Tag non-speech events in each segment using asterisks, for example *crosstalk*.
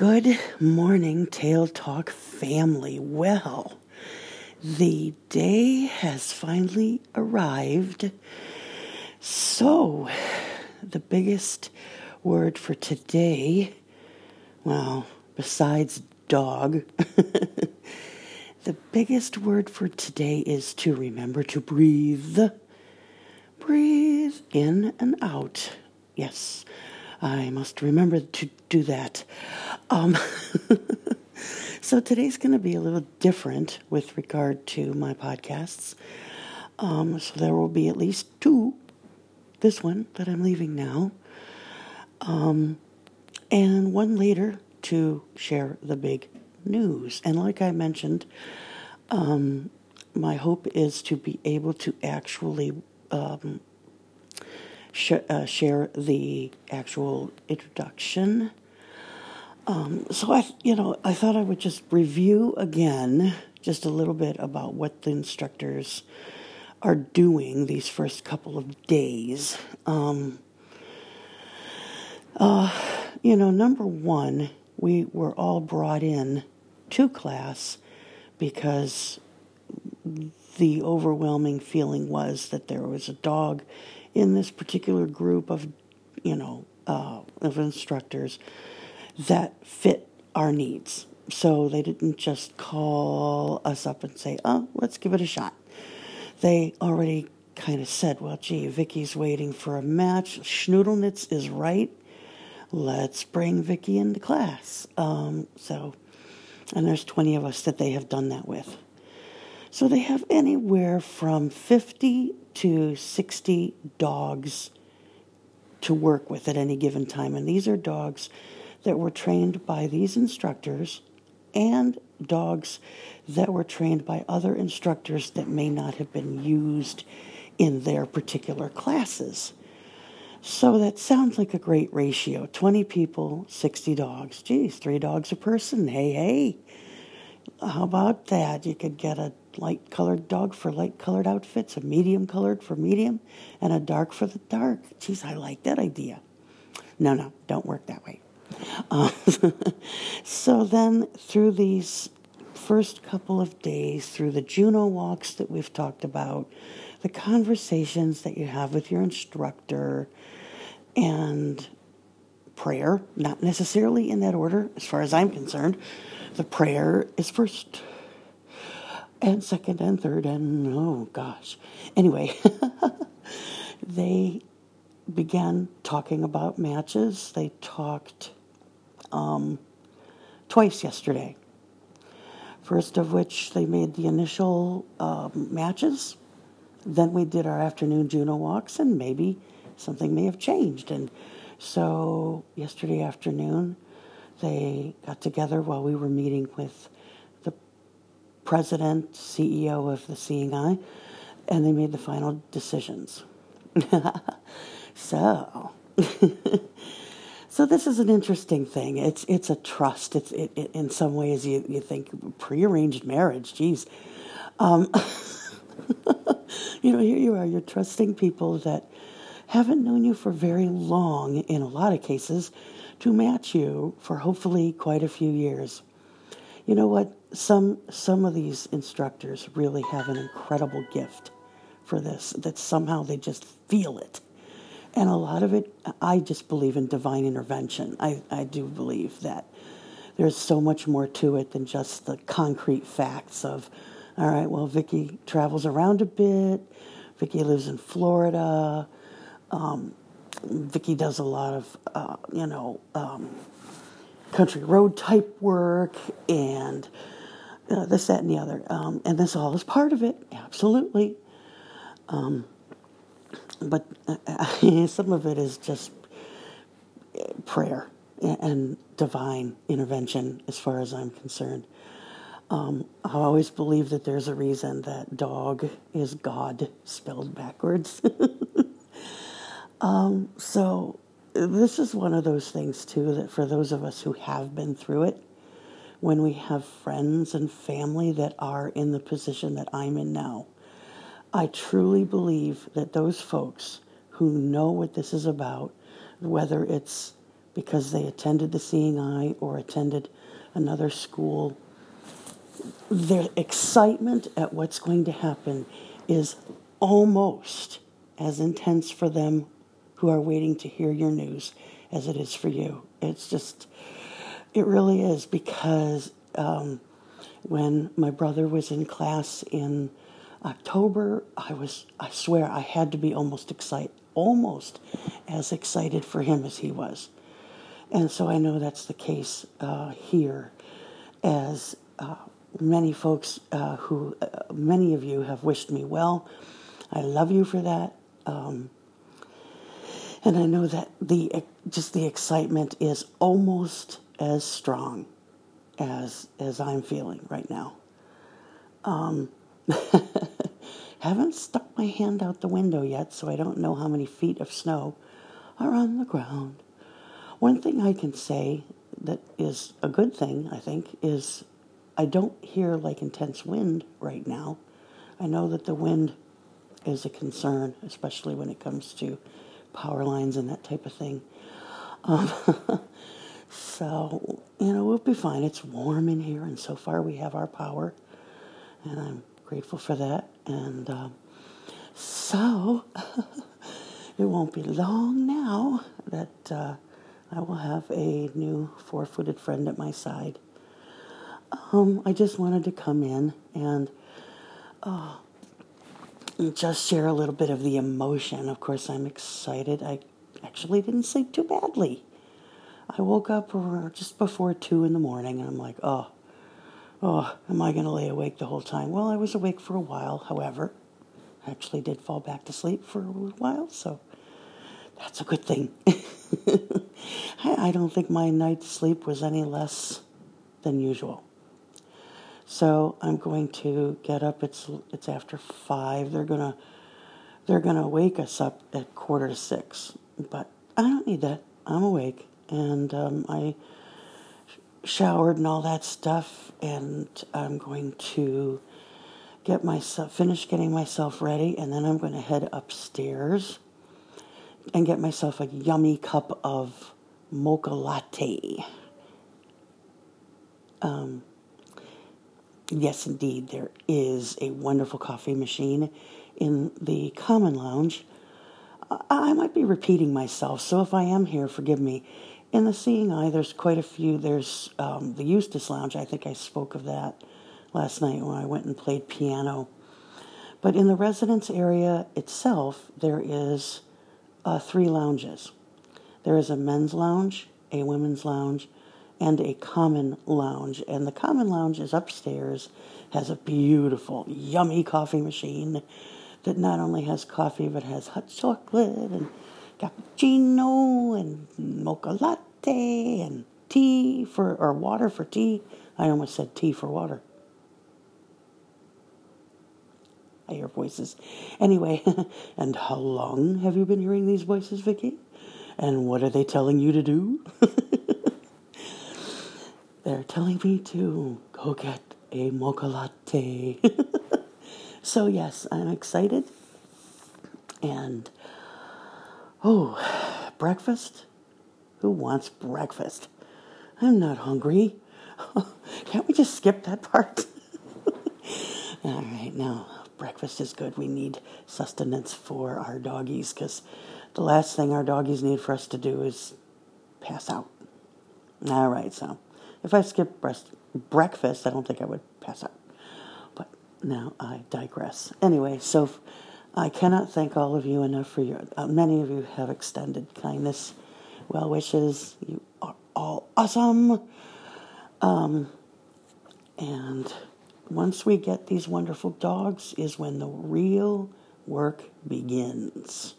Good morning, Tail Talk family. Well, the day has finally arrived. So, the biggest word for today, well, besides dog, *laughs* the biggest word for today is to remember to breathe. Breathe in and out. Yes, I must remember to do that. Um, *laughs* so today's going to be a little different with regard to my podcasts. Um, so there will be at least two. This one that I'm leaving now, um, and one later to share the big news. And like I mentioned, um, my hope is to be able to actually um, sh- uh, share the actual introduction. Um, so I, you know, I thought I would just review again just a little bit about what the instructors are doing these first couple of days. Um, uh, you know, number one, we were all brought in to class because the overwhelming feeling was that there was a dog in this particular group of, you know, uh, of instructors that fit our needs. So they didn't just call us up and say, "Oh, let's give it a shot." They already kind of said, "Well, gee, Vicky's waiting for a match. Schnoodlenitz is right. Let's bring Vicky into class." Um, so, and there's 20 of us that they have done that with. So they have anywhere from 50 to 60 dogs to work with at any given time. And these are dogs that were trained by these instructors and dogs that were trained by other instructors that may not have been used in their particular classes. So that sounds like a great ratio 20 people, 60 dogs. Geez, three dogs a person. Hey, hey. How about that? You could get a light colored dog for light colored outfits, a medium colored for medium, and a dark for the dark. Geez, I like that idea. No, no, don't work that way. Uh, *laughs* so then, through these first couple of days, through the Juno walks that we've talked about, the conversations that you have with your instructor, and prayer, not necessarily in that order, as far as I'm concerned. The prayer is first and second and third and oh gosh. Anyway, *laughs* they began talking about matches. They talked um, twice yesterday. First of which they made the initial um, matches. Then we did our afternoon Juno walks, and maybe something may have changed. And so yesterday afternoon, they got together while we were meeting with president, CEO of the Seeing Eye, and they made the final decisions. *laughs* so, *laughs* so this is an interesting thing. It's it's a trust. It's it, it in some ways you you think prearranged marriage. Geez, um, *laughs* you know here you are. You're trusting people that haven't known you for very long. In a lot of cases, to match you for hopefully quite a few years. You know what? Some some of these instructors really have an incredible gift for this. That somehow they just feel it. And a lot of it, I just believe in divine intervention. I, I do believe that there's so much more to it than just the concrete facts of, all right, well, Vicky travels around a bit. Vicky lives in Florida. Um, Vicky does a lot of, uh, you know, um, country road type work and uh, this, that, and the other. Um, and this all is part of it, absolutely. Um, but uh, *laughs* some of it is just prayer and divine intervention, as far as I'm concerned. Um, I always believe that there's a reason that dog is God spelled backwards. *laughs* um, so this is one of those things too that for those of us who have been through it, when we have friends and family that are in the position that I'm in now, I truly believe that those folks who know what this is about, whether it's because they attended the Seeing Eye or attended another school. Their excitement at what's going to happen is almost as intense for them who are waiting to hear your news as it is for you. It's just, it really is because um, when my brother was in class in October, I was, I swear, I had to be almost excited, almost as excited for him as he was. And so I know that's the case uh, here, as uh, many folks uh, who, uh, many of you have wished me well. I love you for that. Um, and I know that the just the excitement is almost as strong as as I'm feeling right now. Um, *laughs* haven't stuck my hand out the window yet, so I don't know how many feet of snow are on the ground. One thing I can say that is a good thing, I think, is I don't hear like intense wind right now. I know that the wind is a concern, especially when it comes to power lines and that type of thing. Um, *laughs* so, you know, we'll be fine. It's warm in here, and so far we have our power, and I'm grateful for that. And um, so, *laughs* it won't be long now that uh, I will have a new four footed friend at my side. Um, I just wanted to come in and uh, just share a little bit of the emotion. Of course, I'm excited. I actually didn't sleep too badly. I woke up just before two in the morning, and I'm like, oh, oh, am I going to lay awake the whole time? Well, I was awake for a while. However, I actually did fall back to sleep for a while, so that's a good thing. *laughs* I don't think my night's sleep was any less than usual. So I'm going to get up. It's it's after five. They're gonna they're gonna wake us up at quarter to six. But I don't need that. I'm awake, and um, I showered and all that stuff, and I'm going to get myself finish getting myself ready, and then I'm going to head upstairs and get myself a yummy cup of mocha latte. Um, yes, indeed, there is a wonderful coffee machine in the common lounge. I might be repeating myself, so if I am here, forgive me. In the Seeing Eye, there's quite a few. There's um, the Eustis Lounge. I think I spoke of that last night when I went and played piano. But in the residence area itself, there is uh, three lounges. There is a men's lounge, a women's lounge, and a common lounge. And the common lounge is upstairs, has a beautiful, yummy coffee machine that not only has coffee but has hot chocolate and cappuccino and mocha latte and tea for or water for tea. I almost said tea for water. I hear voices. Anyway, *laughs* and how long have you been hearing these voices, Vicky? And what are they telling you to do? *laughs* They're telling me to go get a mocha latte. *laughs* so, yes, I'm excited. And, oh, breakfast? Who wants breakfast? I'm not hungry. *laughs* Can't we just skip that part? *laughs* All right, now, breakfast is good. We need sustenance for our doggies because the last thing our doggies need for us to do is pass out. All right, so if I skip breast, breakfast, I don't think I would pass out. But now I digress. Anyway, so I cannot thank all of you enough for your. Uh, many of you have extended kindness, well wishes. You are all awesome. Um, and once we get these wonderful dogs, is when the real work begins.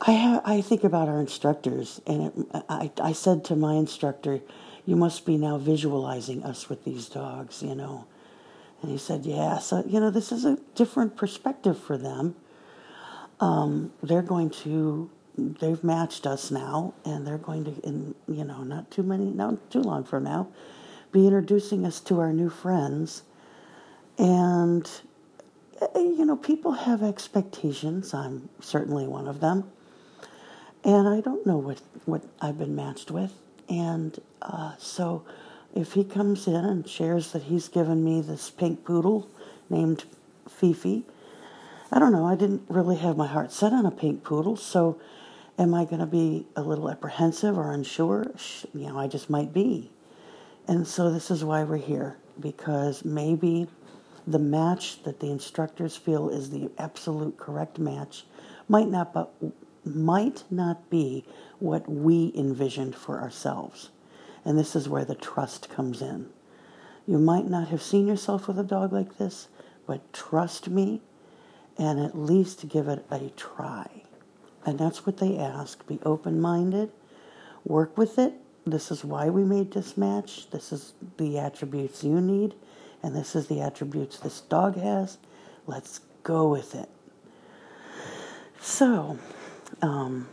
I have, I think about our instructors, and it, I, I said to my instructor, you must be now visualizing us with these dogs, you know. And he said, yeah, so, you know, this is a different perspective for them. Um, they're going to, they've matched us now, and they're going to, in, you know, not too many, not too long from now, be introducing us to our new friends. And, eh, you know, people have expectations. I'm certainly one of them. And I don't know what, what I've been matched with. And uh, so if he comes in and shares that he's given me this pink poodle named Fifi, I don't know, I didn't really have my heart set on a pink poodle, so am I going to be a little apprehensive or unsure? You know, I just might be. And so this is why we're here, because maybe the match that the instructors feel is the absolute correct match might not but might not be what we envisioned for ourselves. And this is where the trust comes in. You might not have seen yourself with a dog like this, but trust me and at least give it a try. And that's what they ask. Be open minded, work with it. This is why we made this match. This is the attributes you need, and this is the attributes this dog has. Let's go with it. So, um,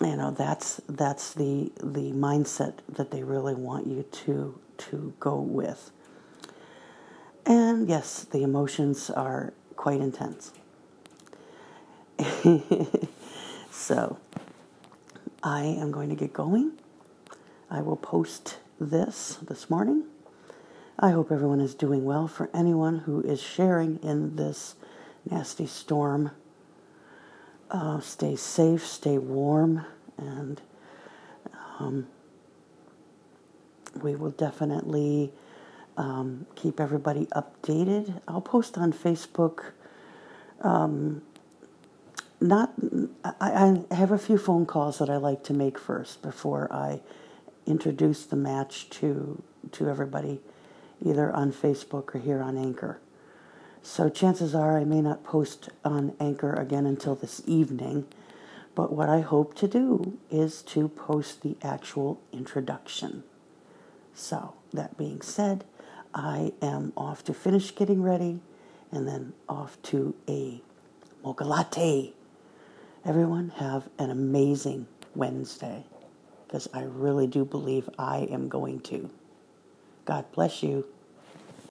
you know that's that's the the mindset that they really want you to to go with. And yes, the emotions are quite intense. *laughs* so, I am going to get going. I will post this this morning. I hope everyone is doing well. For anyone who is sharing in this nasty storm, uh, stay safe, stay warm, and um, we will definitely um, keep everybody updated. I'll post on Facebook. Um, not, I, I have a few phone calls that I like to make first before I introduce the match to to everybody, either on Facebook or here on Anchor. So chances are I may not post on Anchor again until this evening. But what I hope to do is to post the actual introduction. So, that being said, I am off to finish getting ready and then off to a mocha latte. Everyone have an amazing Wednesday because I really do believe I am going to. God bless you.